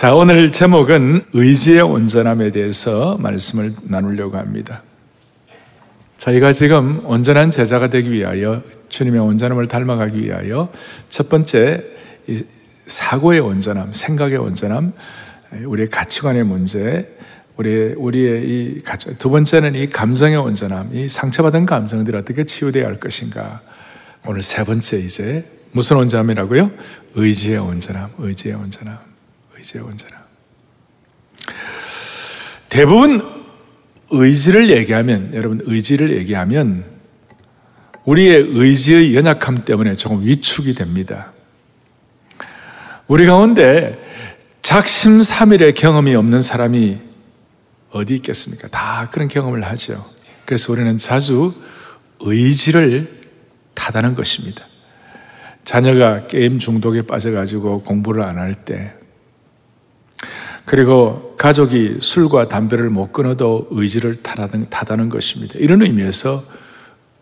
자, 오늘 제목은 의지의 온전함에 대해서 말씀을 나누려고 합니다. 저희가 지금 온전한 제자가 되기 위하여 주님의 온전함을 닮아가기 위하여 첫 번째 사고의 온전함, 생각의 온전함, 우리의 가치관의 문제, 우리 우리의 이두 번째는 이 감정의 온전함, 이 상처받은 감정들이 어떻게 치유되어야 할 것인가. 오늘 세 번째 이제 무슨 온전함이라고요? 의지의 온전함, 의지의 온전함, 의지의 온전함. 대부분 의지를 얘기하면 여러분 의지를 얘기하면 우리의 의지의 연약함 때문에 조금 위축이 됩니다. 우리 가운데 작심삼일의 경험이 없는 사람이 어디 있겠습니까? 다 그런 경험을 하죠. 그래서 우리는 자주 의지를 타다는 것입니다. 자녀가 게임 중독에 빠져가지고 공부를 안 할 때, 그리고 가족이 술과 담배를 못 끊어도 의지를 타다는, 것입니다. 이런 의미에서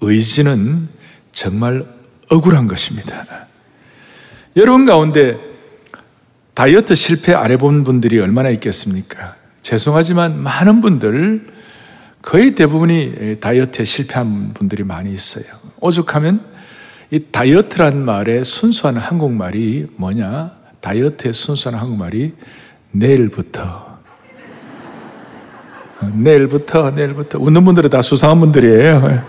의지는 정말 억울한 것입니다. 여러분 가운데 다이어트 실패 안 해본 분들이 얼마나 있겠습니까? 죄송하지만 많은 분들 거의 대부분이 다이어트에 실패한 분들이 많이 있어요. 오죽하면 이 다이어트란 말의 순수한 한국말이 뭐냐? 다이어트의 순수한 한국말이 내일부터. 내일부터, 내일부터. 웃는 분들은 다 수상한 분들이에요.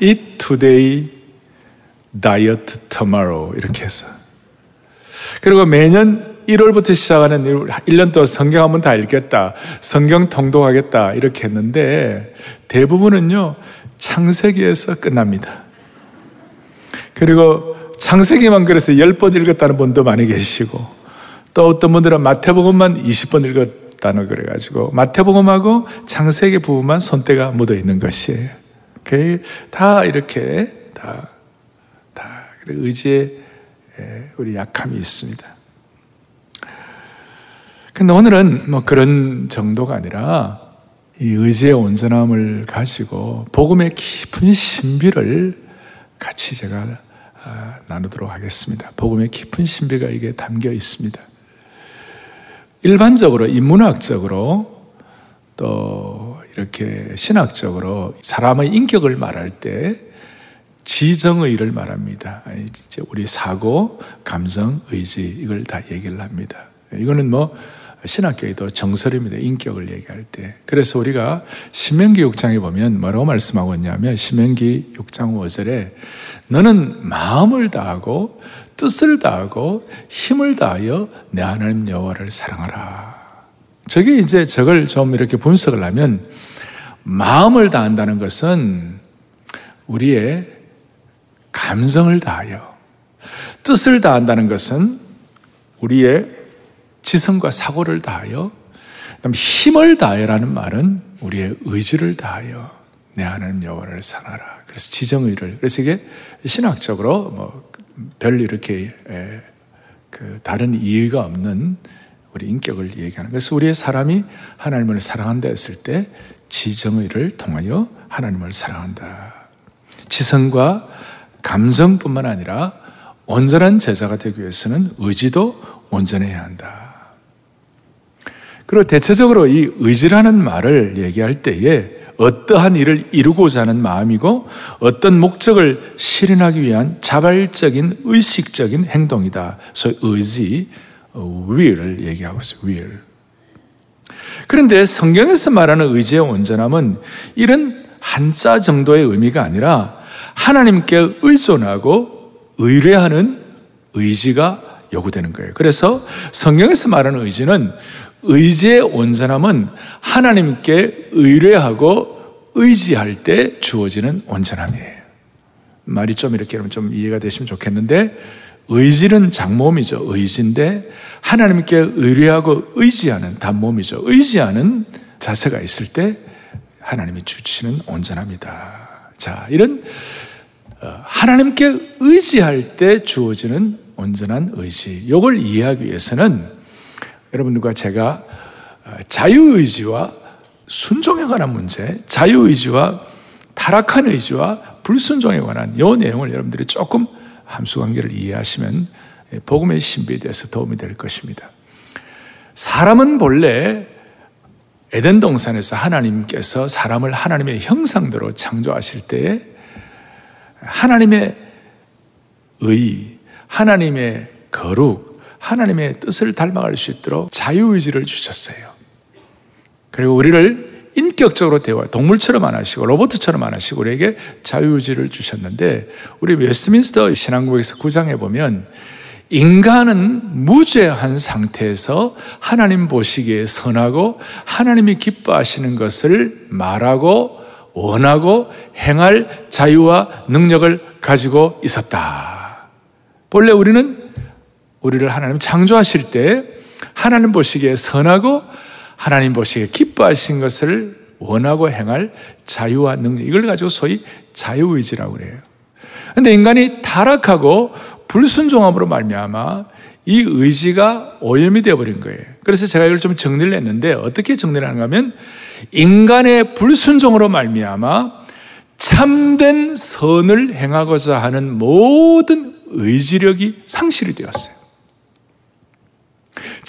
Eat today, diet tomorrow. 이렇게 해서. 그리고 매년 1월부터 시작하는 1년 동안 성경 한번 다 읽겠다. 성경 통독하겠다. 이렇게 했는데 대부분은요, 창세기에서 끝납니다. 그리고 창세기만 그래서 10번 읽었다는 분도 많이 계시고 또 어떤 분들은 마태복음만 20번 읽었다는 그래가지고 마태복음하고 창세기 부분만 손때가 묻어 있는 것이에요. 다 이렇게 다, 다 의지에 우리 약함이 있습니다. 근데 오늘은 뭐 그런 정도가 아니라 이 의지의 온전함을 가지고 복음의 깊은 신비를 같이 제가 아, 나누도록 하겠습니다. 복음의 깊은 신비가 이게 담겨 있습니다. 일반적으로 인문학적으로 또 이렇게 신학적으로 사람의 인격을 말할 때 지정의를 말합니다. 우리 사고, 감정, 의지 이걸 다 얘기를 합니다. 이거는 뭐 신학교에도 정설입니다. 인격을 얘기할 때. 그래서 우리가 신명기 6장에 보면 뭐라고 말씀하고 있냐면 신명기 6장 5절에 너는 마음을 다하고 뜻을 다하고 힘을 다하여 내 하나님 여호와를 사랑하라. 저게 이제 저걸 좀 이렇게 분석을 하면 마음을 다한다는 것은 우리의 감성을 다하여 뜻을 다한다는 것은 우리의 지성과 사고를 다하여 그다음 힘을 다하여라는 말은 우리의 의지를 다하여 내 하나님 여호와를 사랑하라. 그래서 지정의를 그래서 이게 신학적으로 뭐 별 이렇게 그 다른 이해가 없는 우리 인격을 얘기하는 그래서 우리의 사람이 하나님을 사랑한다 했을 때 지정의를 통하여 하나님을 사랑한다. 지성과 감성뿐만 아니라 온전한 제자가 되기 위해서는 의지도 온전해야 한다. 그리고 대체적으로 이 의지라는 말을 얘기할 때에 어떠한 일을 이루고자 하는 마음이고 어떤 목적을 실현하기 위한 자발적인 의식적인 행동이다. 그래서 의지, will을 얘기하고 있어요. will. 그런데 성경에서 말하는 의지의 온전함은 이런 한자 정도의 의미가 아니라 하나님께 의존하고 의뢰하는 의지가 요구되는 거예요. 그래서 성경에서 말하는 의지는 의지의 온전함은 하나님께 의뢰하고 의지할 때 주어지는 온전함이에요. 말이 좀 이렇게 좀 이해가 되시면 좋겠는데 의지는 장몸이죠. 의지인데 하나님께 의뢰하고 의지하는 단몸이죠. 의지하는 자세가 있을 때 하나님이 주시는 온전합니다. 자, 이런 어, 하나님께 의지할 때 주어지는 온전한 의지. 이걸 이해하기 위해서는 여러분들과 제가 어, 자유의지와 순종에 관한 문제, 자유의지와 타락한 의지와 불순종에 관한 이 내용을 여러분들이 조금 함수 관계를 이해하시면 복음의 신비에 대해서 도움이 될 것입니다. 사람은 본래 에덴 동산에서 하나님께서 사람을 하나님의 형상대로 창조하실 때에 하나님의 의, 하나님의 거룩, 하나님의 뜻을 닮아갈 수 있도록 자유의지를 주셨어요. 그리고 우리를 인격적으로 대화, 동물처럼 안 하시고 로봇처럼 안 하시고 우리에게 자유의지를 주셨는데 우리 웨스민스터 신앙국에서 구장해 보면 인간은 무죄한 상태에서 하나님 보시기에 선하고 하나님이 기뻐하시는 것을 말하고 원하고 행할 자유와 능력을 가지고 있었다. 본래 우리는 우리를 하나님 창조하실 때 하나님 보시기에 선하고 하나님 보시기에 기뻐하신 것을 원하고 행할 자유와 능력 이걸 가지고 소위 자유의지라고 그래요. 근데 인간이 타락하고 불순종함으로 말미암아 이 의지가 오염이 되어 버린 거예요. 그래서 제가 이걸 좀 정리를 했는데 어떻게 정리를 하는가 하면 인간의 불순종으로 말미암아 참된 선을 행하고자 하는 모든 의지력이 상실이 되었어요.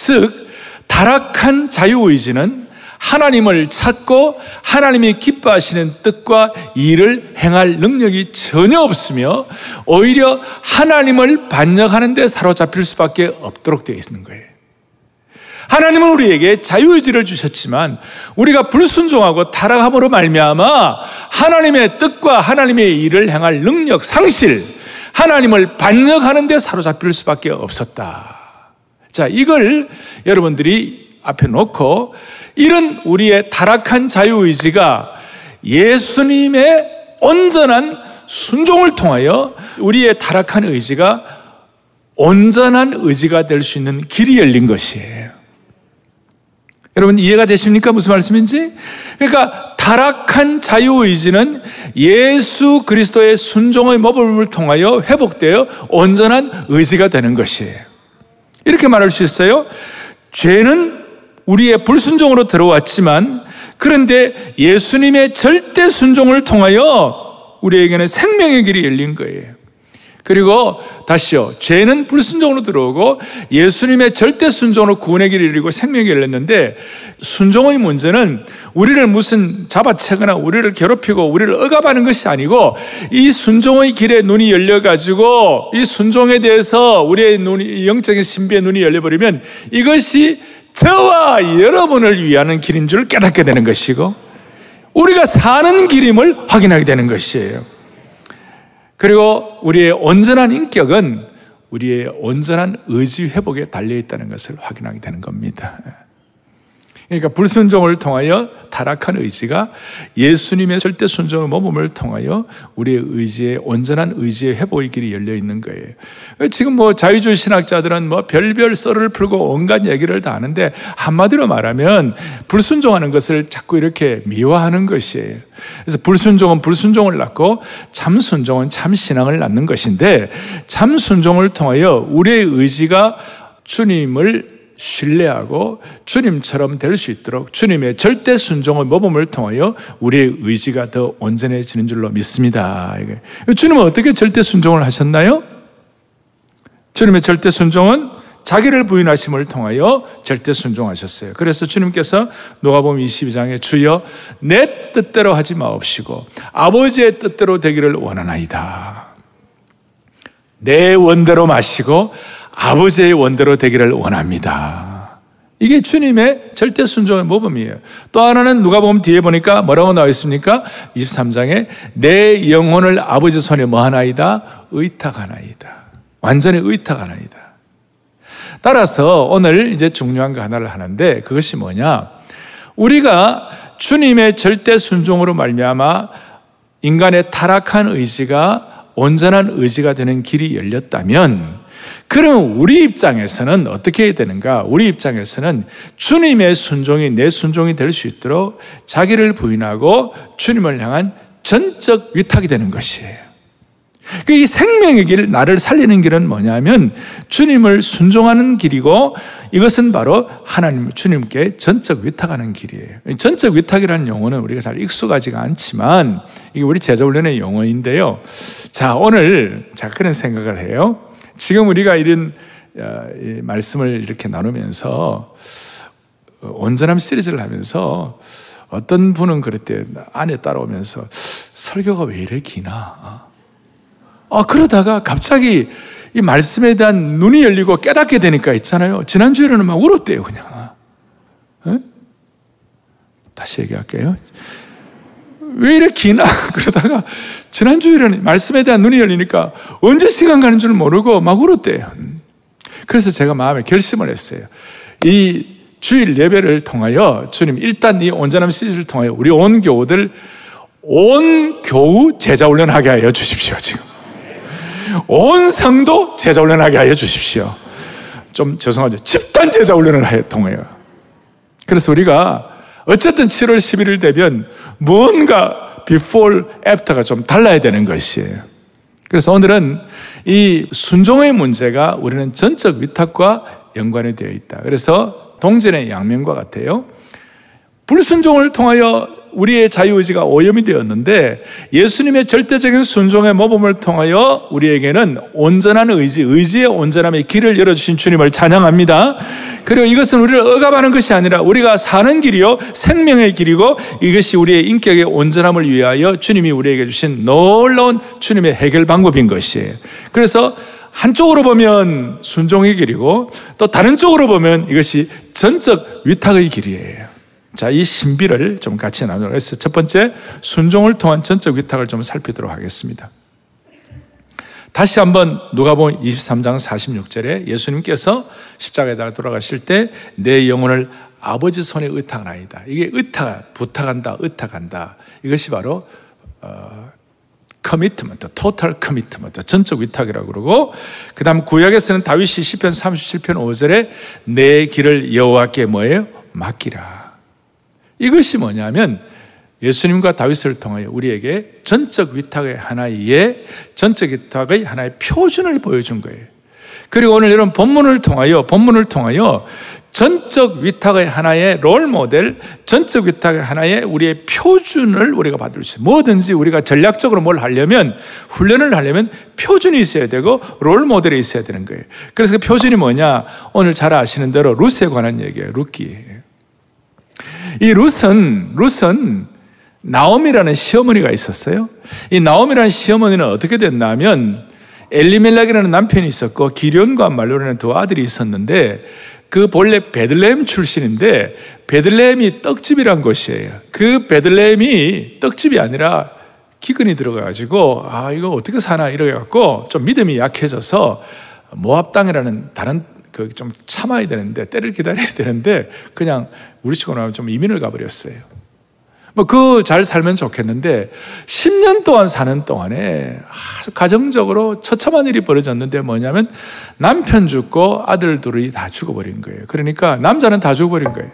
즉 타락한 자유의지는 하나님을 찾고 하나님이 기뻐하시는 뜻과 일을 행할 능력이 전혀 없으며 오히려 하나님을 반역하는 데 사로잡힐 수밖에 없도록 되어 있는 거예요. 하나님은 우리에게 자유의지를 주셨지만 우리가 불순종하고 타락함으로 말미암아 하나님의 뜻과 하나님의 일을 행할 능력 상실, 하나님을 반역하는 데 사로잡힐 수밖에 없었다. 자, 이걸 여러분들이 앞에 놓고 이런 우리의 타락한 자유의지가 예수님의 온전한 순종을 통하여 우리의 타락한 의지가 온전한 의지가 될 수 있는 길이 열린 것이에요. 여러분 이해가 되십니까? 무슨 말씀인지? 그러니까 타락한 자유의지는 예수 그리스도의 순종의 모범을 통하여 회복되어 온전한 의지가 되는 것이에요. 이렇게 말할 수 있어요. 죄는 우리의 불순종으로 들어왔지만 그런데 예수님의 절대 순종을 통하여 우리에게는 생명의 길이 열린 거예요. 그리고 다시요. 죄는 불순종으로 들어오고 예수님의 절대 순종으로 구원의 길을 이루고 생명이 열렸는데 순종의 문제는 우리를 무슨 잡아채거나 우리를 괴롭히고 우리를 억압하는 것이 아니고 이 순종의 길에 눈이 열려가지고 이 순종에 대해서 우리의 눈이 영적인 신비의 눈이 열려버리면 이것이 저와 여러분을 위하는 길인 줄 깨닫게 되는 것이고 우리가 사는 길임을 확인하게 되는 것이에요. 그리고 우리의 온전한 인격은 우리의 온전한 의지 회복에 달려 있다는 것을 확인하게 되는 겁니다. 그러니까 불순종을 통하여 타락한 의지가 예수님의 절대 순종의 모범을 통하여 우리의 의지의 온전한 의지의 회복의 길이 열려 있는 거예요. 지금 뭐 자유주의 신학자들은 뭐 별별 썰을 풀고 온갖 얘기를 다 하는데 한마디로 말하면 불순종하는 것을 자꾸 이렇게 미화하는 것이에요. 그래서 불순종은 불순종을 낳고 참순종은 참신앙을 낳는 것인데 참순종을 통하여 우리의 의지가 주님을 신뢰하고 주님처럼 될 수 있도록 주님의 절대 순종의 모범을 통하여 우리의 의지가 더 온전해지는 줄로 믿습니다. 주님은 어떻게 절대 순종을 하셨나요? 주님의 절대 순종은 자기를 부인하심을 통하여 절대 순종하셨어요. 그래서 주님께서 누가복음 22장에 주여 내 뜻대로 하지 마옵시고 아버지의 뜻대로 되기를 원하나이다. 내 원대로 마시고 아버지의 원대로 되기를 원합니다. 이게 주님의 절대 순종의 모범이에요. 또 하나는 누가 보면 뒤에 보니까 뭐라고 나와 있습니까? 23장에 내 영혼을 아버지 손에 뭐 하나이다? 의탁하나이다. 완전히 의탁하나이다. 따라서 오늘 이제 중요한 거 하나를 하는데 그것이 뭐냐? 우리가 주님의 절대 순종으로 말미암아 인간의 타락한 의지가 온전한 의지가 되는 길이 열렸다면 그러면 우리 입장에서는 어떻게 해야 되는가? 우리 입장에서는 주님의 순종이 내 순종이 될 수 있도록 자기를 부인하고 주님을 향한 전적 위탁이 되는 것이에요. 그이 생명의 길, 나를 살리는 길은 뭐냐면 주님을 순종하는 길이고 이것은 바로 하나님, 주님께 전적 위탁하는 길이에요. 전적 위탁이라는 용어는 우리가 잘 익숙하지가 않지만 이게 우리 제자훈련의 용어인데요. 자, 오늘 자, 그런 생각을 해요. 지금 우리가 이런 어, 말씀을 이렇게 나누면서 온전함 시리즈를 하면서 어떤 분은 그랬대 안에 따라오면서 설교가 왜 이래 기나? 아 그러다가 갑자기 이 말씀에 대한 눈이 열리고 깨닫게 되니까 있잖아요. 지난 주에는 막 울었대요, 그냥. 에? 다시 얘기할게요. 왜 이래 기나? 그러다가 지난주에는 말씀에 대한 눈이 열리니까 언제 시간 가는 줄 모르고 막 울었대요. 그래서 제가 마음에 결심을 했어요. 이 주일 예배를 통하여 주님 일단 이 온전함 시리즈를 통하여 우리 온 교우들 온 교우 제자 훈련하게 하여 주십시오 지금 온 성도 제자 훈련하게 하여 주십시오 좀 죄송하죠 집단 제자 훈련을 통하여 그래서 우리가 어쨌든 7월 11일 되면 뭔가 before after가 좀 달라야 되는 것이에요 그래서 오늘은 이 순종의 문제가 우리는 전적 위탁과 연관이 되어 있다 그래서 동전의 양면과 같아요. 불순종을 통하여 우리의 자유의지가 오염이 되었는데 예수님의 절대적인 순종의 모범을 통하여 우리에게는 온전한 의지, 의지의 온전함의 길을 열어주신 주님을 찬양합니다. 그리고 이것은 우리를 억압하는 것이 아니라 우리가 사는 길이요, 생명의 길이고 이것이 우리의 인격의 온전함을 위하여 주님이 우리에게 주신 놀라운 주님의 해결 방법인 것이에요. 그래서 한쪽으로 보면 순종의 길이고 또 다른 쪽으로 보면 이것이 전적 위탁의 길이에요. 자, 이 신비를 좀 같이 나누도록 해서 첫 번째 순종을 통한 전적 위탁을 좀 살피도록 하겠습니다. 다시 한번 누가복음 23장 46절에 예수님께서 십자가에다 돌아가실 때 내 영혼을 아버지 손에 의탁하나이다. 이게 의탁, 부탁한다, 의탁한다. 이것이 바로 어, commitment, total commitment, 전적 위탁이라고 그러고 그다음 구약에서는 다윗이 시편 37편 5절에 내 길을 여호와께 뭐예요? 맡기라. 이것이 뭐냐면 예수님과 다윗을 통하여 우리에게 전적 위탁의 하나의 전적 위탁의 하나의 표준을 보여준 거예요. 그리고 오늘 이런 본문을 통하여 본문을 통하여 전적 위탁의 하나의 롤 모델, 전적 위탁의 하나의 우리의 표준을 우리가 받을 수 있어요. 뭐든지 우리가 전략적으로 뭘 하려면, 훈련을 하려면 표준이 있어야 되고 롤 모델이 있어야 되는 거예요. 그래서 그 표준이 뭐냐? 오늘 잘 아시는 대로 룻에 관한 얘기예요. 룻기. 이 룻은, 룻은 나오미라는 시어머니가 있었어요. 이 나오미라는 시어머니는 어떻게 됐냐면 엘리멜락이라는 남편이 있었고 기룐과 말론이라는 두 아들이 있었는데 그 본래 베들레헴 출신인데 베들레헴이 떡집이란 곳이에요. 그 베들레헴이 떡집이 아니라 기근이 들어가가지고 아 이거 어떻게 사나 이래갖고 좀 믿음이 약해져서 모압 땅이라는 다른 그 좀 참아야 되는데 때를 기다려야 되는데 그냥 우리 치고 나면 좀 이민을 가버렸어요. 뭐 그 잘 살면 좋겠는데 10년 동안 사는 동안에 아주 가정적으로 처참한 일이 벌어졌는데 뭐냐면 남편 죽고 아들 둘이 다 죽어버린 거예요. 그러니까 남자는 다 죽어버린 거예요.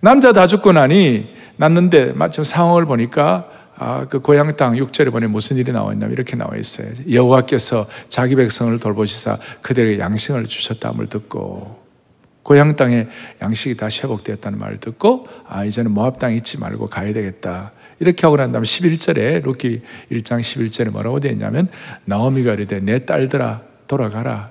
남자 다 죽고 나니 났는데 마침 상황을 보니까 아, 그 고향 땅 6절에 보니 무슨 일이 나와 있냐면 이렇게 나와 있어요. 여호와께서 자기 백성을 돌보시사 그들에게 양식을 주셨다함을 듣고 고향 땅에 양식이 다시 회복되었다는 말을 듣고 아 이제는 모압 땅에 있지 말고 가야 되겠다. 이렇게 하고 난 다음에 11절에 룻기 1장 11절에 뭐라고 되어 있냐면 나오미가 이르되 내 딸들아 돌아가라.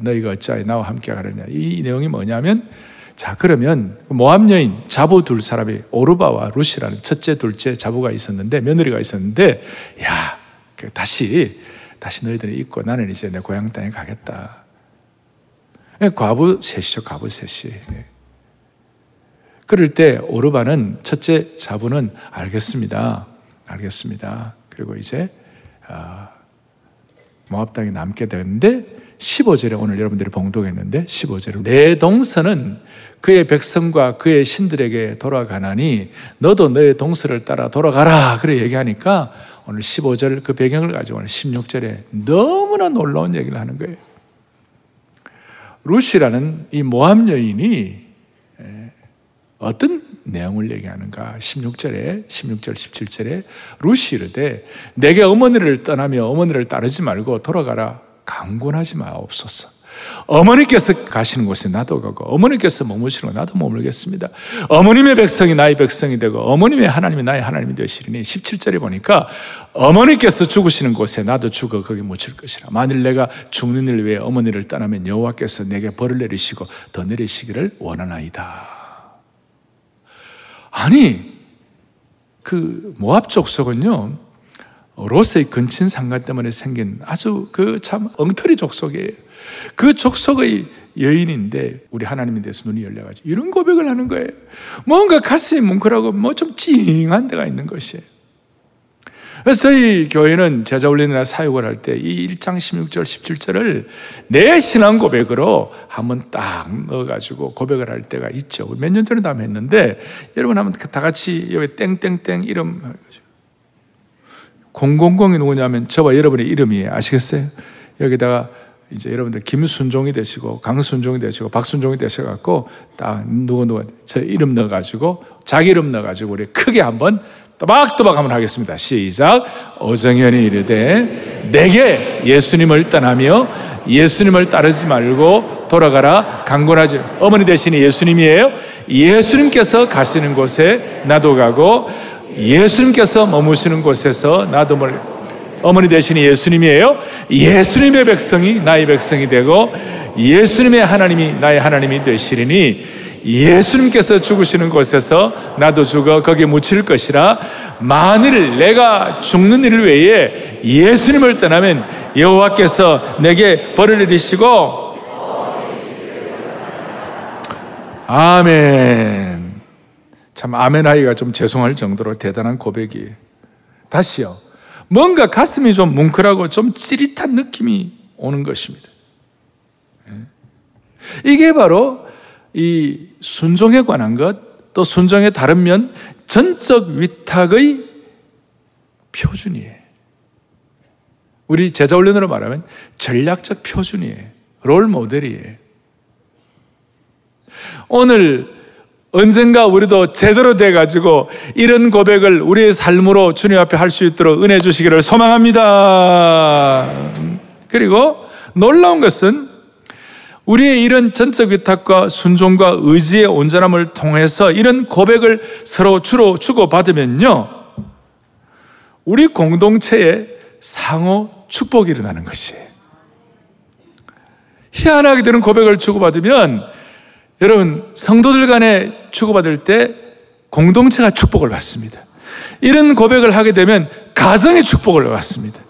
너희가 어찌하여 나와 함께 가느냐. 이 내용이 뭐냐면 자 그러면 모압 여인 자부 둘 사람이 오르바와 루시라는 첫째 둘째 자부가 있었는데 며느리가 있었는데 야그 다시 다시 너희들이 있고 나는 이제 내 고향 땅에 가겠다. 예, 과부 셋이죠, 과부 셋이. 예. 그럴 때 오르바는 첫째 자부는 알겠습니다. 알겠습니다. 그리고 이제 아, 모압 땅에 남게 되는데 15절에 오늘 여러분들이 봉독했는데 15절에 내 동서는 그의 백성과 그의 신들에게 돌아가나니 너도 너의 동서를 따라 돌아가라 그래 얘기하니까 오늘 15절 그 배경을 가지고 오늘 16절에 너무나 놀라운 얘기를 하는 거예요. 루시라는 이 모함 여인이 어떤 내용을 얘기하는가? 16절에, 16절, 17절에 루시 이르되 내게 어머니를 떠나며 어머니를 따르지 말고 돌아가라. 강권하지 마옵소서. 어머니께서 가시는 곳에 나도 가고 어머니께서 머무시는 곳 나도 머물겠습니다. 어머님의 백성이 나의 백성이 되고 어머님의 하나님이 나의 하나님이 되시리니 17절에 보니까 어머니께서 죽으시는 곳에 나도 죽어 거기 묻힐 것이라. 만일 내가 죽는 일 위해 어머니를 떠나면 여호와께서 내게 벌을 내리시고 더 내리시기를 원하나이다. 아니, 그 모압 족속은요, 로스의 근친 상가 때문에 생긴 아주 그 참 엉터리 족속이에요. 그 족속의 여인인데 우리 하나님에 대해서 눈이 열려가지고 이런 고백을 하는 거예요. 뭔가 가슴이 뭉클하고 뭐 좀 찡한 데가 있는 것이에요. 그래서 저희 교회는 제자 훈련이나 사역을 할 때 이 1장 16절, 17절을 내 신앙 고백으로 한번 딱 넣어가지고 고백을 할 때가 있죠. 몇 년 전에 다 했는데 여러분 한번 다 같이 여기 땡땡땡 이름 000이 누구냐면 저와 여러분의 이름이에요. 아시겠어요? 여기다가 이제 여러분들 김순종이 되시고 강순종이 되시고 박순종이 되셔갖고 딱 누구 누구 저 이름 넣어가지고 자기 이름 넣어가지고 우리 크게 한번 또박또박 한번 하겠습니다. 시작. 오정현이 이르되 내게 예수님을 떠나며 예수님을 따르지 말고 돌아가라 강권하지 어머니 대신에 예수님이에요. 예수님께서 가시는 곳에 나도 가고 예수님께서 머무시는 곳에서 나도 뭘 어머니 대신에 예수님이에요. 예수님의 백성이 나의 백성이 되고 예수님의 하나님이 나의 하나님이 되시리니 예수님께서 죽으시는 곳에서 나도 죽어 거기에 묻힐 것이라 만일 내가 죽는 일을 외에 예수님을 떠나면 여호와께서 내게 벌을 내리시고 아멘 참 아멘 하기가 좀 죄송할 정도로 대단한 고백이 다시요 뭔가 가슴이 좀 뭉클하고 좀 찌릿한 느낌이 오는 것입니다 예. 이게 바로 이 순종에 관한 것, 또 순종의 다른 면, 전적 위탁의 표준이에요. 우리 제자훈련으로 말하면 전략적 표준이에요. 롤 모델이에요. 오늘 언젠가 우리도 제대로 돼가지고 이런 고백을 우리의 삶으로 주님 앞에 할 수 있도록 은혜 주시기를 소망합니다. 그리고 놀라운 것은 우리의 이런 전적 위탁과 순종과 의지의 온전함을 통해서 이런 고백을 서로 주로 주고받으면요. 우리 공동체에 상호 축복이 일어나는 것이에요. 희한하게 되는 고백을 주고받으면 여러분 성도들 간에 주고받을 때 공동체가 축복을 받습니다. 이런 고백을 하게 되면 가정의 축복을 받습니다.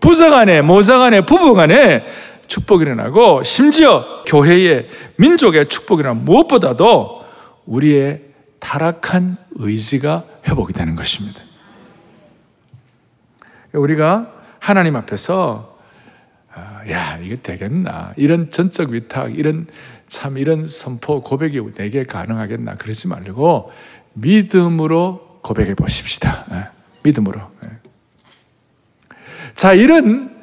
부자 간에 모자 간에 부부 간에 축복이 일어나고 심지어 교회의 민족의 축복이 일어나 무엇보다도 우리의 타락한 의지가 회복이 되는 것입니다. 우리가 하나님 앞에서 아, 야 이게 되겠나 이런 전적 위탁 이런 참 이런 선포 고백이 내게 가능하겠나 그러지 말고 믿음으로 고백해 보십시다. 예, 믿음으로. 예. 자 이런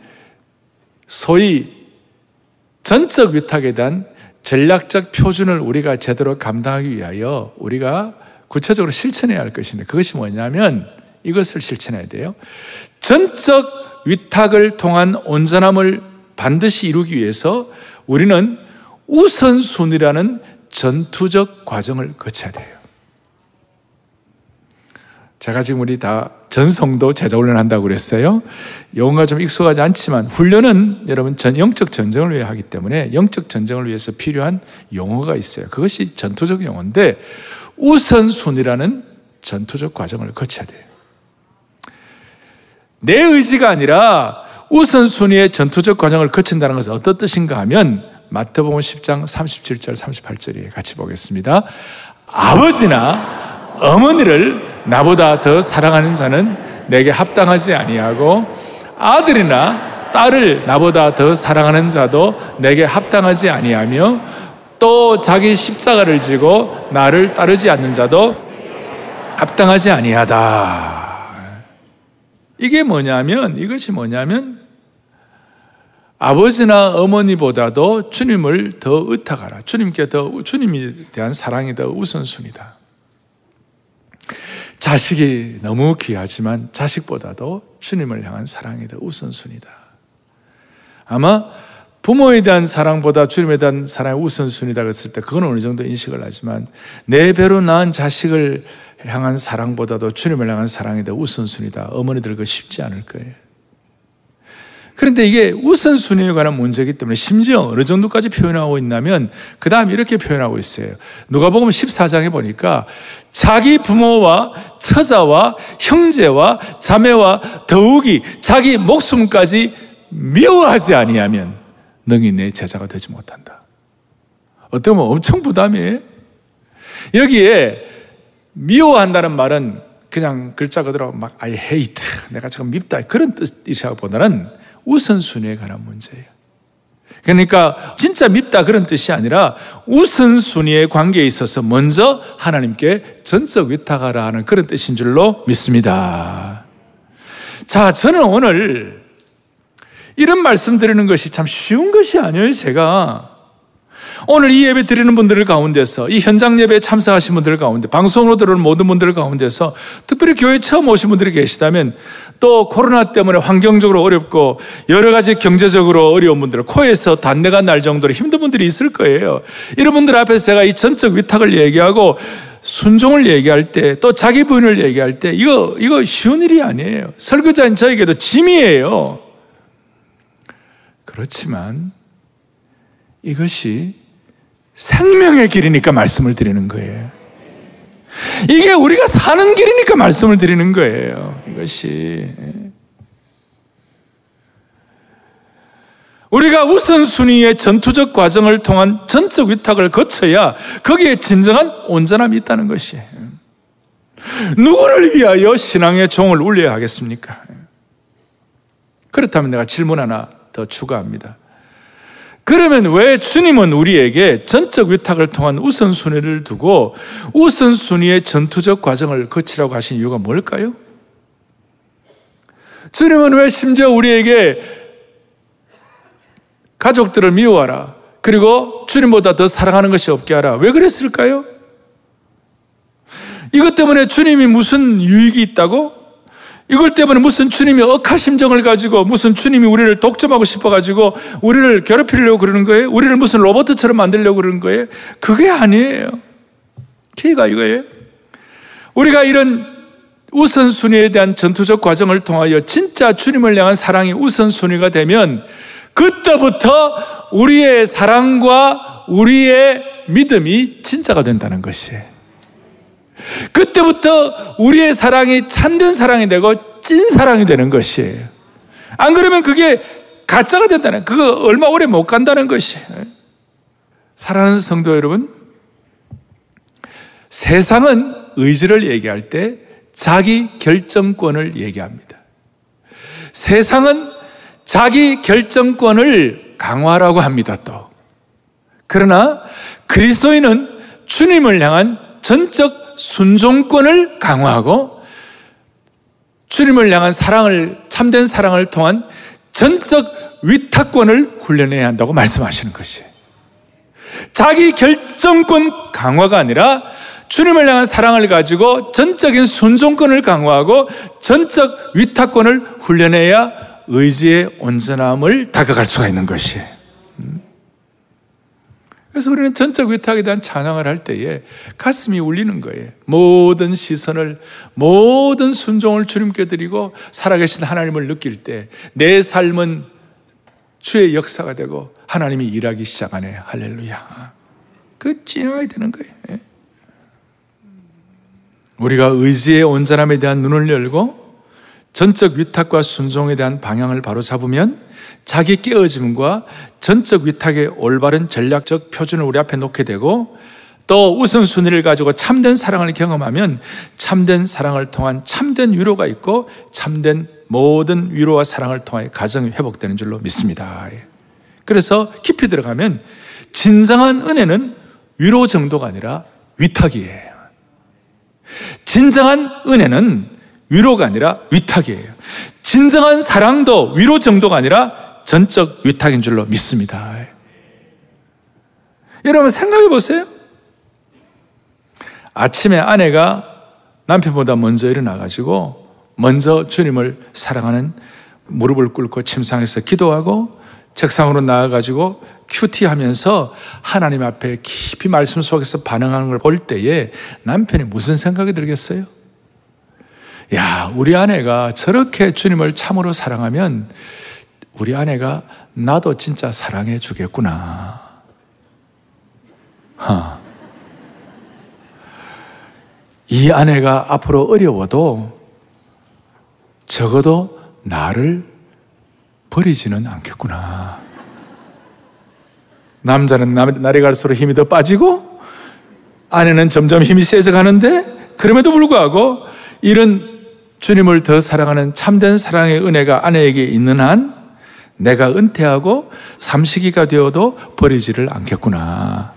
소위 전적 위탁에 대한 전략적 표준을 우리가 제대로 감당하기 위하여 우리가 구체적으로 실천해야 할 것인데 그것이 뭐냐면 이것을 실천해야 돼요. 전적 위탁을 통한 온전함을 반드시 이루기 위해서 우리는 우선순위라는 전투적 과정을 거쳐야 돼요. 제가 지금 우리 다 전성도 제자 훈련 한다고 그랬어요. 영어가 좀 익숙하지 않지만 훈련은 여러분 전 영적 전쟁을 위해 하기 때문에 영적 전쟁을 위해서 필요한 용어가 있어요. 그것이 전투적 용어인데 우선순위라는 전투적 과정을 거쳐야 돼요. 내 의지가 아니라 우선순위의 전투적 과정을 거친다는 것은 어떤 뜻인가 하면 마태복음 10장 37절 38절에 같이 보겠습니다. 아버지나 어머니를 나보다 더 사랑하는 자는 내게 합당하지 아니하고 아들이나 딸을 나보다 더 사랑하는 자도 내게 합당하지 아니하며 또 자기 십자가를 지고 나를 따르지 않는 자도 합당하지 아니하다. 이게 뭐냐면 이것이 뭐냐면 아버지나 어머니보다도 주님을 더 의탁하라. 주님께 더 주님에 대한 사랑이 더 우선순위다. 자식이 너무 귀하지만 자식보다도 주님을 향한 사랑이 더 우선순위다. 아마 부모에 대한 사랑보다 주님에 대한 사랑이 우선순위다 그랬을 때 그건 어느 정도 인식을 하지만 내 배로 낳은 자식을 향한 사랑보다도 주님을 향한 사랑이 더 우선순위다. 어머니들 그 쉽지 않을 거예요. 그런데 이게 우선순위에 관한 문제이기 때문에 심지어 어느 정도까지 표현하고 있냐면 그 다음 이렇게 표현하고 있어요. 누가복음 14장에 보니까 자기 부모와 처자와 형제와 자매와 더욱이 자기 목숨까지 미워하지 아니하면 능히 내 제자가 되지 못한다. 어떻게 보면 엄청 부담이에요. 여기에 미워한다는 말은 그냥 글자 그대로 막 I hate 내가 지금 밉다 그런 뜻이라보다는 우선순위에 관한 문제예요. 그러니까 진짜 밉다 그런 뜻이 아니라 우선순위의 관계에 있어서 먼저 하나님께 전적 위탁하라 하는 그런 뜻인 줄로 믿습니다. 자, 저는 오늘 이런 말씀 드리는 것이 참 쉬운 것이 아니에요, 제가. 오늘 이 예배 드리는 분들 가운데서 이 현장 예배에 참석하신 분들 가운데 방송으로 들어오는 모든 분들 가운데서 특별히 교회 처음 오신 분들이 계시다면 또 코로나 때문에 환경적으로 어렵고 여러 가지 경제적으로 어려운 분들 코에서 단내가 날 정도로 힘든 분들이 있을 거예요. 이런 분들 앞에서 제가 이 전적 위탁을 얘기하고 순종을 얘기할 때 또 자기 부인을 얘기할 때 이거 이거 쉬운 일이 아니에요. 설교자인 저에게도 짐이에요. 그렇지만 이것이 생명의 길이니까 말씀을 드리는 거예요. 이게 우리가 사는 길이니까 말씀을 드리는 거예요. 이것이. 우리가 우선순위의 전투적 과정을 통한 전적 위탁을 거쳐야 거기에 진정한 온전함이 있다는 것이에요. 누구를 위하여 신앙의 종을 울려야 하겠습니까? 그렇다면 내가 질문 하나 더 추가합니다. 그러면 왜 주님은 우리에게 전적 위탁을 통한 우선순위를 두고 우선순위의 전투적 과정을 거치라고 하신 이유가 뭘까요? 주님은 왜 심지어 우리에게 가족들을 미워하라. 그리고 주님보다 더 사랑하는 것이 없게 하라. 왜 그랬을까요? 이것 때문에 주님이 무슨 유익이 있다고? 이걸 때문에 무슨 주님이 억하 심정을 가지고 무슨 주님이 우리를 독점하고 싶어가지고 우리를 괴롭히려고 그러는 거예요? 우리를 무슨 로버트처럼 만들려고 그러는 거예요? 그게 아니에요. 키가 이거예요. 우리가 이런 우선순위에 대한 전투적 과정을 통하여 진짜 주님을 향한 사랑이 우선순위가 되면 그때부터 우리의 사랑과 우리의 믿음이 진짜가 된다는 것이에요. 그때부터 우리의 사랑이 참된 사랑이 되고 찐 사랑이 되는 것이에요. 안 그러면 그게 가짜가 된다는, 그거 얼마 오래 못 간다는 것이에요. 사랑하는 성도 여러분, 세상은 의지를 얘기할 때 자기 결정권을 얘기합니다. 세상은 자기 결정권을 강화라고 합니다, 또. 그러나 그리스도인은 주님을 향한 전적 순종권을 강화하고 주님을 향한 사랑을, 참된 사랑을 통한 전적 위탁권을 훈련해야 한다고 말씀하시는 것이에요. 자기 결정권 강화가 아니라 주님을 향한 사랑을 가지고 전적인 순종권을 강화하고 전적 위탁권을 훈련해야 의지의 온전함을 다가갈 수가 있는 것이에요. 음? 그래서 우리는 전적 위탁에 대한 찬양을 할 때에 가슴이 울리는 거예요. 모든 시선을, 모든 순종을 주님께 드리고 살아계신 하나님을 느낄 때 내 삶은 주의 역사가 되고 하나님이 일하기 시작하네. 할렐루야. 그 찐하게 되는 거예요. 예. 우리가 의지의 온전함에 대한 눈을 열고 전적 위탁과 순종에 대한 방향을 바로 잡으면 자기 깨어짐과 전적 위탁의 올바른 전략적 표준을 우리 앞에 놓게 되고 또 우선순위를 가지고 참된 사랑을 경험하면 참된 사랑을 통한 참된 위로가 있고 참된 모든 위로와 사랑을 통해 가정이 회복되는 줄로 믿습니다. 그래서 깊이 들어가면 진정한 은혜는 위로 정도가 아니라 위탁이에요. 진정한 은혜는 위로가 아니라 위탁이에요. 진정한 사랑도 위로 정도가 아니라 전적 위탁인 줄로 믿습니다. 여러분 생각해 보세요. 아침에 아내가 남편보다 먼저 일어나가지고 먼저 주님을 사랑하는 무릎을 꿇고 침상에서 기도하고 책상으로 나와가지고 큐티 하면서 하나님 앞에 깊이 말씀 속에서 반응하는 걸 볼 때에 남편이 무슨 생각이 들겠어요? 야, 우리 아내가 저렇게 주님을 참으로 사랑하면 우리 아내가 나도 진짜 사랑해 주겠구나. 하. 이 아내가 앞으로 어려워도 적어도 나를 버리지는 않겠구나. 남자는 날이 갈수록 힘이 더 빠지고 아내는 점점 힘이 세져 가는데 그럼에도 불구하고 이런 주님을 더 사랑하는 참된 사랑의 은혜가 아내에게 있는 한 내가 은퇴하고 삼식이가 되어도 버리지를 않겠구나.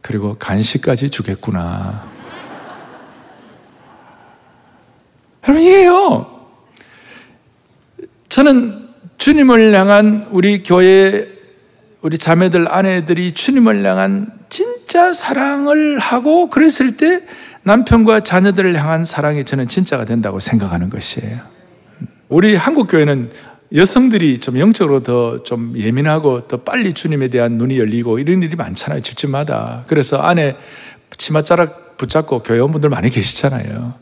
그리고 간식까지 주겠구나. 여러분, 이해요. 저는 주님을 향한 우리 교회, 우리 자매들, 아내들이 주님을 향한 진짜 사랑을 하고 그랬을 때 남편과 자녀들을 향한 사랑이 저는 진짜가 된다고 생각하는 것이에요. 우리 한국 교회는 여성들이 좀 영적으로 더 좀 예민하고 더 빨리 주님에 대한 눈이 열리고 이런 일이 많잖아요. 집집마다. 그래서 안에 치맛자락 붙잡고 교회원분들 많이 계시잖아요.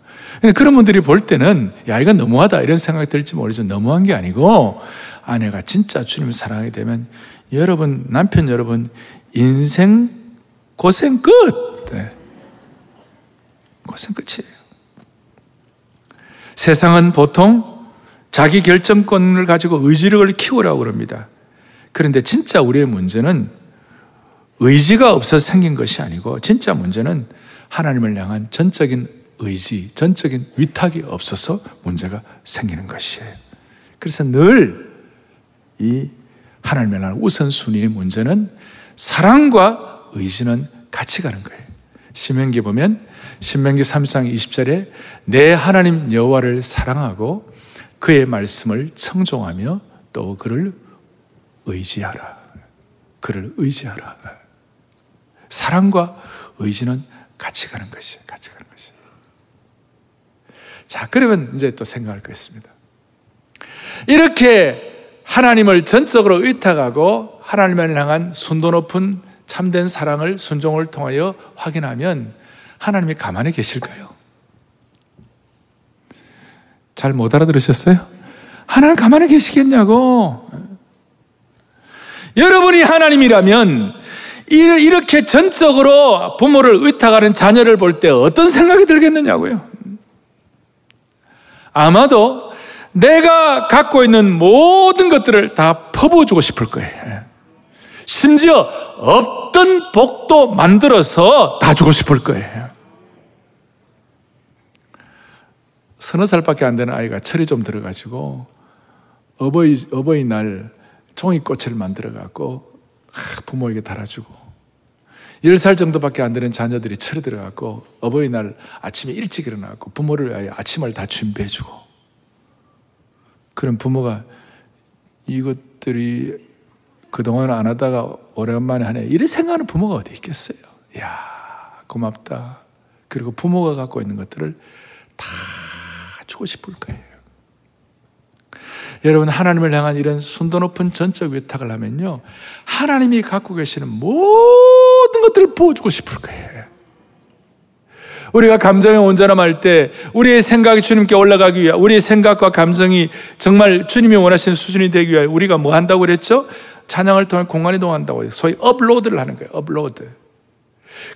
그런 분들이 볼 때는 야 이건 너무하다 이런 생각이 들지 모르지만 너무한 게 아니고 아내가 진짜 주님을 사랑하게 되면 여러분 남편 여러분 인생 고생 끝 네. 고생 끝이에요. 세상은 보통 자기 결정권을 가지고 의지력을 키우라고 그럽니다. 그런데 진짜 우리의 문제는 의지가 없어서 생긴 것이 아니고 진짜 문제는 하나님을 향한 전적인 의지, 전적인 위탁이 없어서 문제가 생기는 것이에요. 그래서 늘 이 하나님을 향한 우선순위의 문제는 사랑과 의지는 같이 가는 거예요. 신명기 보면 신명기 3장 20절에 내 하나님 여호와를 사랑하고 그의 말씀을 청종하며 또 그를 의지하라. 그를 의지하라. 사랑과 의지는. 같이 가는 것이에요. 자, 그러면 이제 또 생각할 거 있습니다. 이렇게 하나님을 전적으로 의탁하고 하나님을 향한 순도 높은 참된 사랑을 순종을 통하여 확인하면 하나님이 가만히 계실까요? 잘 못 알아들으셨어요? 하나님 가만히 계시겠냐고. 여러분이 하나님이라면 이렇게 전적으로 부모를 의탁하는 자녀를 볼 때 어떤 생각이 들겠느냐고요. 아마도 내가 갖고 있는 모든 것들을 다 퍼부어주고 싶을 거예요. 심지어 없던 복도 만들어서 다 주고 싶을 거예요. 서너 살밖에 안 되는 아이가 철이 좀 들어가지고 어버이, 어버이날 종이꽃을 만들어갖고 부모에게 달아주고 10살 정도밖에 안 되는 자녀들이 철이 들어갖고 어버이날 아침에 일찍 일어나고 부모를 위하여 아침을 다 준비해주고 그런 부모가 이것들이 그동안 안 하다가 오래간만에 하네. 이래 생각하는 부모가 어디 있겠어요? 야 고맙다. 그리고 부모가 갖고 있는 것들을 다 주고 싶을 거예요. 여러분, 하나님을 향한 이런 순도 높은 전적 위탁을 하면요. 하나님이 갖고 계시는 모든 것들을 부어주고 싶을 거예요. 우리가 감정의 온전함할 때 우리의 생각이 주님께 올라가기 위해 우리의 생각과 감정이 정말 주님이 원하시는 수준이 되기 위해 우리가 뭐 한다고 그랬죠? 찬양을 통해 공간 이동한다고 해요. 소위 업로드를 하는 거예요. 업로드.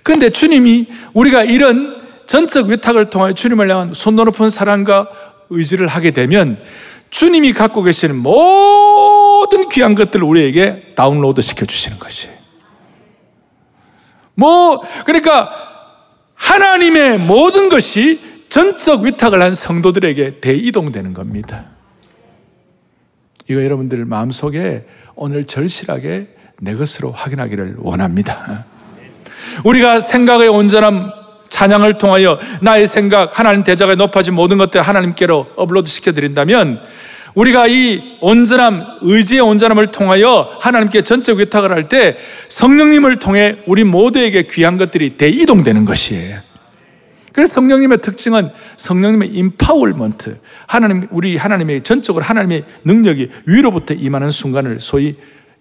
근데 주님이 우리가 이런 전적 위탁을 통하여 주님을 향한 손 높은 사랑과 의지를 하게 되면 주님이 갖고 계시는 모든 귀한 것들을 우리에게 다운로드 시켜 주시는 것이에요. 뭐, 그러니까 하나님의 모든 것이 전적 위탁을 한 성도들에게 대이동되는 겁니다. 이거 여러분들 마음속에 오늘 절실하게 내 것으로 확인하기를 원합니다. 우리가 생각의 온전함 찬양을 통하여 나의 생각, 하나님 대자가 높아진 모든 것들 하나님께로 업로드 시켜드린다면 우리가 이 온전함, 의지의 온전함을 통하여 하나님께 전적 위탁을 할 때 성령님을 통해 우리 모두에게 귀한 것들이 대이동되는 것이에요. 그래서 성령님의 특징은 성령님의 임파월먼트. 하나님, 우리 하나님의 전적으로 하나님의 능력이 위로부터 임하는 순간을 소위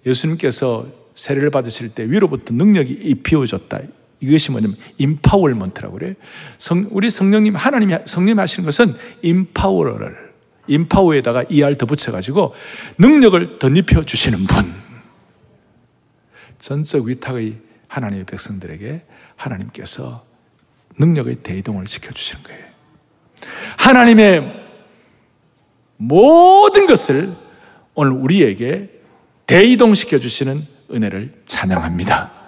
예수님께서 세례를 받으실 때 위로부터 능력이 입히어졌다. 이것이 뭐냐면 임파월먼트라고 그래요. 성, 우리 성령님, 하나님이 성령님 하시는 것은 임파워를 인파워에다가 ER 더 붙여가지고 능력을 덧입혀 주시는 분. 전적 위탁의 하나님의 백성들에게 하나님께서 능력의 대이동을 시켜주시는 거예요. 하나님의 모든 것을 오늘 우리에게 대이동시켜 주시는 은혜를 찬양합니다.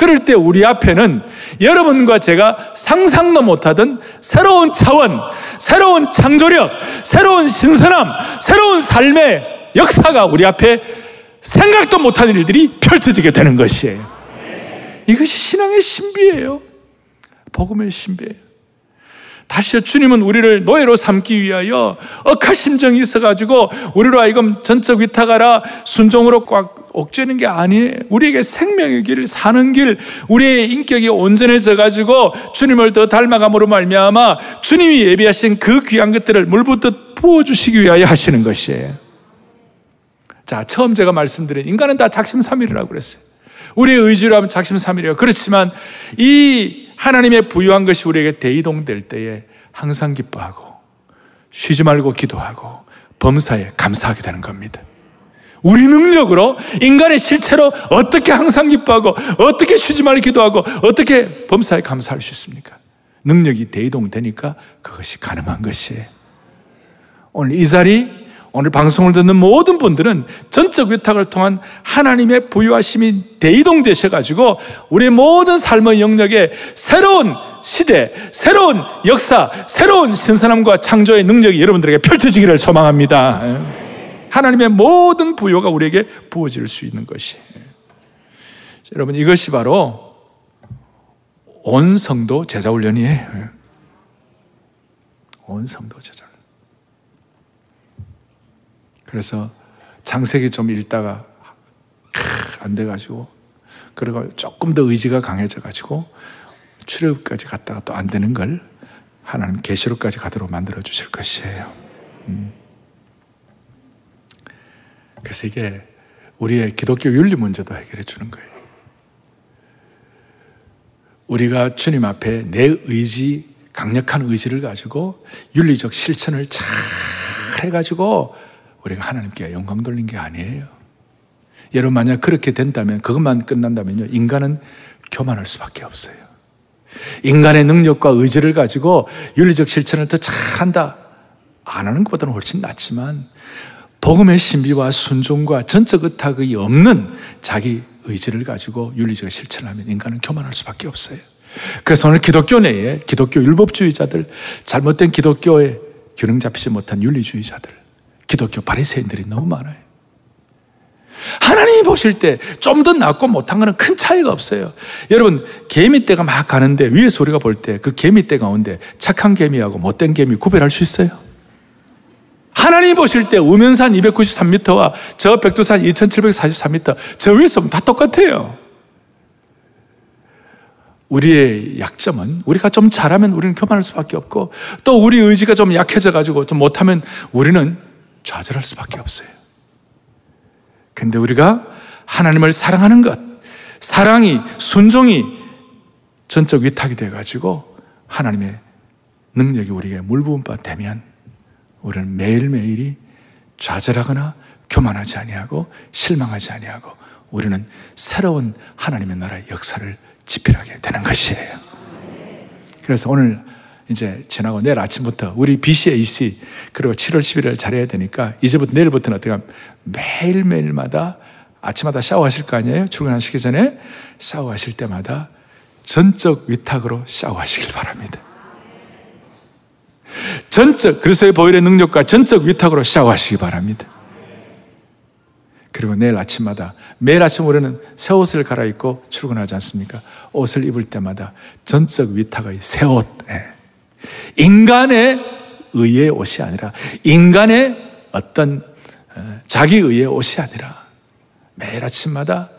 그럴 때 우리 앞에는 여러분과 제가 상상도 못하던 새로운 차원, 새로운 창조력, 새로운 신선함, 새로운 삶의 역사가 우리 앞에 생각도 못한 일들이 펼쳐지게 되는 것이에요. 이것이 신앙의 신비예요. 복음의 신비예요. 다시요, 주님은 우리를 노예로 삼기 위하여 억하 심정이 있어가지고 우리로 하여금 전적 위탁하라 순종으로 꽉 옥죄는 게 아니에요. 우리에게 생명의 길을 사는 길, 우리의 인격이 온전해져 가지고 주님을 더 닮아감으로 말미암아 주님이 예비하신 그 귀한 것들을 물부터 부어 주시기 위하여 하시는 것이에요. 자, 처음 제가 말씀드린 인간은 다 작심삼일이라고 그랬어요. 우리의 의지로 하면 작심삼일이에요. 그렇지만 이 하나님의 부유한 것이 우리에게 대이동될 때에 항상 기뻐하고 쉬지 말고 기도하고 범사에 감사하게 되는 겁니다. 우리 능력으로 인간의 실체로 어떻게 항상 기뻐하고 어떻게 쉬지 말고 기도하고 어떻게 범사에 감사할 수 있습니까? 능력이 대이동되니까 그것이 가능한 것이에요. 오늘 이 자리 오늘 방송을 듣는 모든 분들은 전적 위탁을 통한 하나님의 부유하심이 대이동되셔가지고 우리 모든 삶의 영역에 새로운 시대, 새로운 역사, 새로운 신선함과 창조의 능력이 여러분들에게 펼쳐지기를 소망합니다. 하나님의 모든 부여가 우리에게 부어질 수 있는 것이. 여러분, 이것이 바로 온 성도 제자 훈련이에요. 온 성도 제자 그래서 장세기 좀 읽다가 안 돼가지고 그리고 조금 더 의지가 강해져가지고 출애굽까지 갔다가 또 안 되는 걸 하나님 계시록까지 가도록 만들어 주실 것이에요. 음. 그래서 이게 우리의 기독교 윤리 문제도 해결해 주는 거예요. 우리가 주님 앞에 내 의지, 강력한 의지를 가지고 윤리적 실천을 잘 해가지고 우리가 하나님께 영광 돌린 게 아니에요. 여러분 만약 그렇게 된다면 그것만 끝난다면요 인간은 교만할 수밖에 없어요. 인간의 능력과 의지를 가지고 윤리적 실천을 더 잘한다 안 하는 것보다는 훨씬 낫지만 복음의 신비와 순종과 전적 의탁이 없는 자기 의지를 가지고 윤리적 실천하면 인간은 교만할 수밖에 없어요. 그래서 오늘 기독교 내에 기독교 율법주의자들 잘못된 기독교에 균형 잡히지 못한 윤리주의자들 기독교 바리새인들이 너무 많아요. 하나님이 보실 때 좀 더 낫고 못한 거는 큰 차이가 없어요. 여러분, 개미떼가 막 가는데 위에서 우리가 볼 때 그 개미떼 가운데 착한 개미하고 못된 개미 구별할 수 있어요? 하나님 보실 때 우면산 293m와 저 백두산 2743m 저 위에서 다 똑같아요. 우리의 약점은 우리가 좀 잘하면 우리는 교만할 수밖에 없고 또 우리 의지가 좀 약해져 가지고 좀 못하면 우리는 좌절할 수밖에 없어요. 근데 우리가 하나님을 사랑하는 것, 사랑이, 순종이 전적 위탁이 돼 가지고 하나님의 능력이 우리에게 물부은 바 되면 우리는 매일매일이 좌절하거나 교만하지 아니하고 실망하지 아니하고 우리는 새로운 하나님의 나라의 역사를 집필하게 되는 것이에요. 그래서 오늘 이제 지나고 내일 아침부터 우리 BCAC 그리고 7월 11일 잘해야 되니까 이제부터 내일부터는 어떻게 매일매일마다 아침마다 샤워하실 거 아니에요? 출근하시기 전에 샤워하실 때마다 전적 위탁으로 샤워하시길 바랍니다. 전적 그리스도의 보혈의 능력과 전적 위탁으로 샤워하시기 바랍니다. 그리고 내일 아침마다 매일 아침 우리는 새 옷을 갈아입고 출근하지 않습니까? 옷을 입을 때마다 전적 위탁의 새 옷. 예. 인간의 의의 옷이 아니라 인간의 어떤 어, 자기 의의 옷이 아니라 매일 아침마다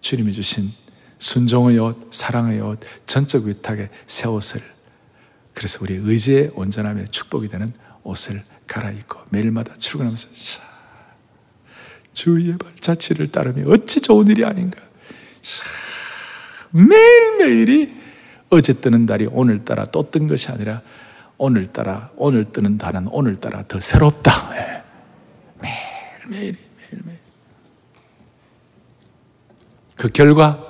주님이 주신 순종의 옷, 사랑의 옷, 전적 위탁의 새 옷을 그래서 우리 의지의 온전함의 축복이 되는 옷을 갈아입고 매일마다 출근하면서 주의 발자취를 따르며 어찌 좋은 일이 아닌가. 매일매일이 어제 뜨는 달이 오늘따라 또 뜬 것이 아니라 오늘따라 오늘 뜨는 달은 오늘따라 더 새롭다. 예. 매일매일 매일매일. 그 결과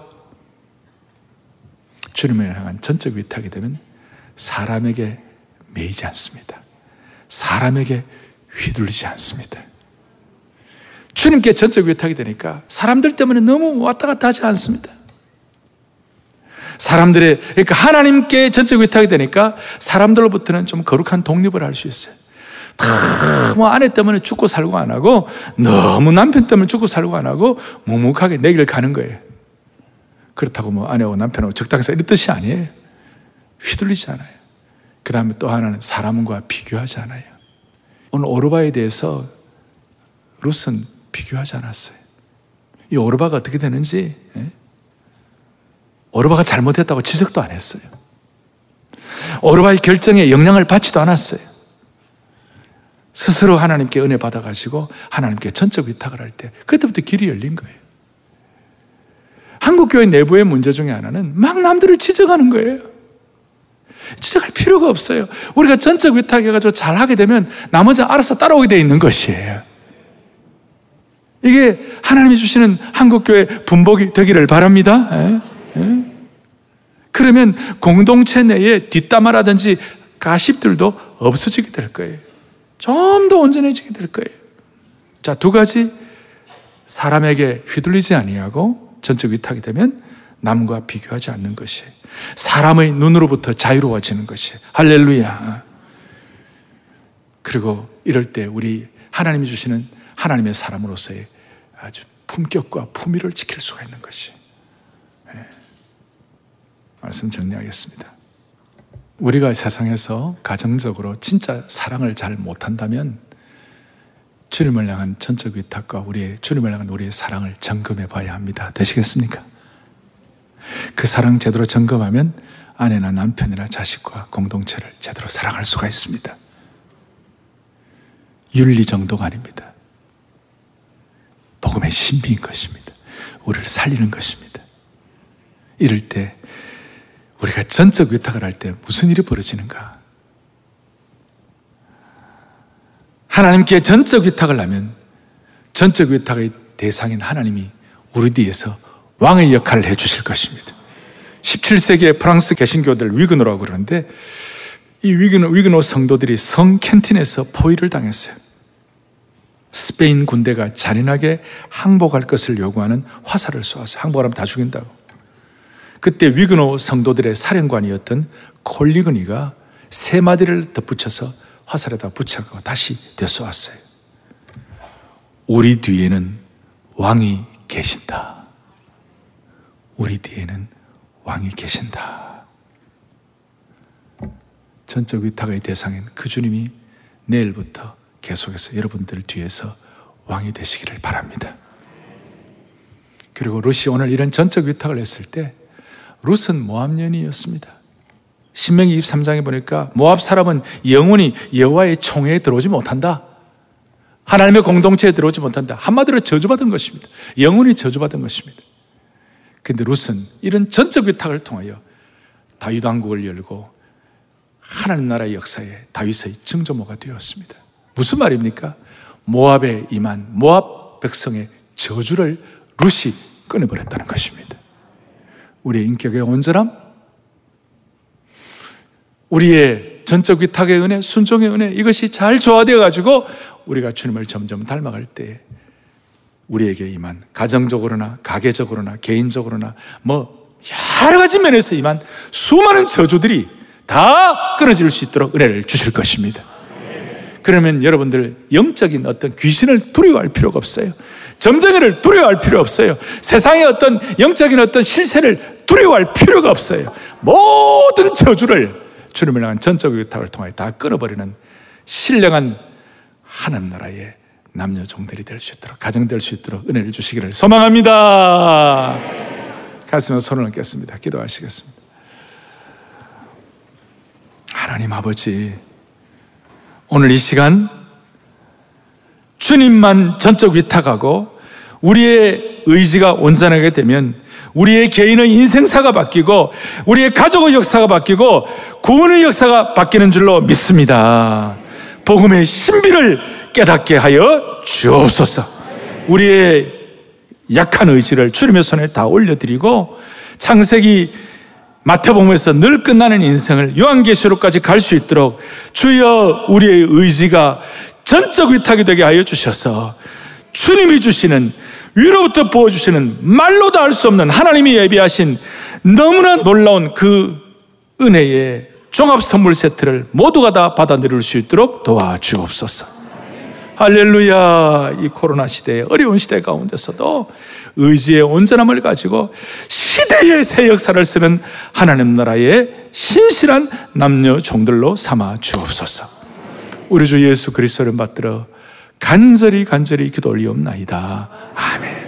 주님을 향한 전적 위탁이 되면 사람에게 매이지 않습니다. 사람에게 휘둘리지 않습니다. 주님께 전적 위탁이 되니까 사람들 때문에 너무 왔다 갔다 하지 않습니다. 사람들의, 그러니까 하나님께 전적 위탁이 되니까 사람들로부터는 좀 거룩한 독립을 할 수 있어요. 다뭐 아내 때문에 죽고 살고 안 하고 너무 남편 때문에 죽고 살고 안 하고 묵묵하게 내길 가는 거예요. 그렇다고 뭐 아내하고 남편하고 적당해서 이런 뜻이 아니에요. 휘둘리지 않아요. 그 다음에 또 하나는 사람과 비교하지 않아요. 오늘 오르바에 대해서 룻은 비교하지 않았어요. 이 오르바가 어떻게 되는지 예? 오르바가 잘못했다고 지적도 안 했어요. 오르바의 결정에 영향을 받지도 않았어요. 스스로 하나님께 은혜 받아가지고 하나님께 전적 위탁을 할 때 그때부터 길이 열린 거예요. 한국교회 내부의 문제 중에 하나는 막 남들을 지적하는 거예요. 지적할 필요가 없어요. 우리가 전적 위탁해가지고 잘하게 되면 나머지 알아서 따라오게 돼 있는 것이에요. 이게 하나님이 주시는 한국교회 분복이 되기를 바랍니다. 예? 예? 그러면 공동체 내에 뒷담화라든지 가십들도 없어지게 될 거예요. 좀 더 온전해지게 될 거예요. 자, 두 가지 사람에게 휘둘리지 아니하고 전적 위탁이 되면 남과 비교하지 않는 것이 사람의 눈으로부터 자유로워지는 것이 할렐루야. 그리고 이럴 때 우리 하나님이 주시는 하나님의 사람으로서의 아주 품격과 품위를 지킬 수가 있는 것이 말씀 정리하겠습니다. 우리가 세상에서 가정적으로 진짜 사랑을 잘 못한다면 주님을 향한 전적 위탁과 우리의 주님을 향한 우리의 사랑을 점검해 봐야 합니다. 되시겠습니까? 그 사랑 제대로 점검하면 아내나 남편이나 자식과 공동체를 제대로 사랑할 수가 있습니다. 윤리 정도가 아닙니다. 복음의 신비인 것입니다. 우리를 살리는 것입니다. 이럴 때 우리가 전적 위탁을 할 때 무슨 일이 벌어지는가? 하나님께 전적 위탁을 하면 전적 위탁의 대상인 하나님이 우리 뒤에서 왕의 역할을 해 주실 것입니다. 17세기의 프랑스 개신교들 위그노라고 그러는데 이 위그노, 위그노 성도들이 성 캔틴에서 포위를 당했어요. 스페인 군대가 잔인하게 항복할 것을 요구하는 화살을 쏘았어요. 항복하면 다 죽인다고. 그때 위그노 성도들의 사령관이었던 콜리그니가 세 마디를 덧붙여서 화살에다 붙여고 다시 되쏘았어요. 우리 뒤에는 왕이 계신다. 우리 뒤에는 왕이 계신다. 전적 위탁의 대상인 그 주님이 내일부터 계속해서 여러분들 뒤에서 왕이 되시기를 바랍니다. 그리고 루시 오늘 이런 전적 위탁을 했을 때 룻은 모압년이었습니다. 신명기 23장에 보니까 모압 사람은 영원히 여호와의 총회에 들어오지 못한다. 하나님의 공동체에 들어오지 못한다. 한마디로 저주받은 것입니다. 영원히 저주받은 것입니다. 근데 룻은 이런 전적 위탁을 통하여 다윗 왕국을 열고 하나님 나라의 역사에 다윗의 증조모가 되었습니다. 무슨 말입니까? 모압에 임한 모압 백성의 저주를 룻이 끊어버렸다는 것입니다. 우리의 인격의 온전함, 우리의 전적 위탁의 은혜, 순종의 은혜, 이것이 잘 조화되어 가지고 우리가 주님을 점점 닮아갈 때 우리에게 임한 가정적으로나 가계적으로나 개인적으로나 뭐 여러 가지 면에서 임한 수많은 저주들이 다 끊어질 수 있도록 은혜를 주실 것입니다. 그러면 여러분들 영적인 어떤 귀신을 두려워할 필요가 없어요. 점쟁이를 두려워할 필요 없어요. 세상의 어떤 영적인 어떤 실세를 두려워할 필요가 없어요. 모든 저주를 주님을 향한 전적 위탁을 통하여 다 끊어버리는 신령한 하나님 나라의 남녀 종들이 될 수 있도록 가정 될 수 있도록 은혜를 주시기를 소망합니다. 가슴에 손을 얹겠습니다. 기도하시겠습니다. 하나님 아버지, 오늘 이 시간 주님만 전적 위탁하고 우리의 의지가 온전하게 되면 우리의 개인의 인생사가 바뀌고 우리의 가족의 역사가 바뀌고 구원의 역사가 바뀌는 줄로 믿습니다. 복음의 신비를 깨닫게 하여 주옵소서. 우리의 약한 의지를 주님의 손에 다 올려드리고 창세기 마태복음에서 늘 끝나는 인생을 요한계시록까지 갈 수 있도록 주여 우리의 의지가 전적 위탁이 되게 하여 주셔서 주님이 주시는 위로부터 부어주시는 말로도 알 수 없는 하나님이 예비하신 너무나 놀라운 그 은혜의 종합 선물 세트를 모두가 다 받아 들일 수 있도록 도와주옵소서. 할렐루야. 이 코로나 시대에 어려운 시대 가운데서도 의지의 온전함을 가지고 시대의 새 역사를 쓰는 하나님 나라의 신실한 남녀 종들로 삼아 주옵소서. 우리 주 예수 그리스도를 받들어 간절히 간절히 기도 올리옵나이다. 아멘.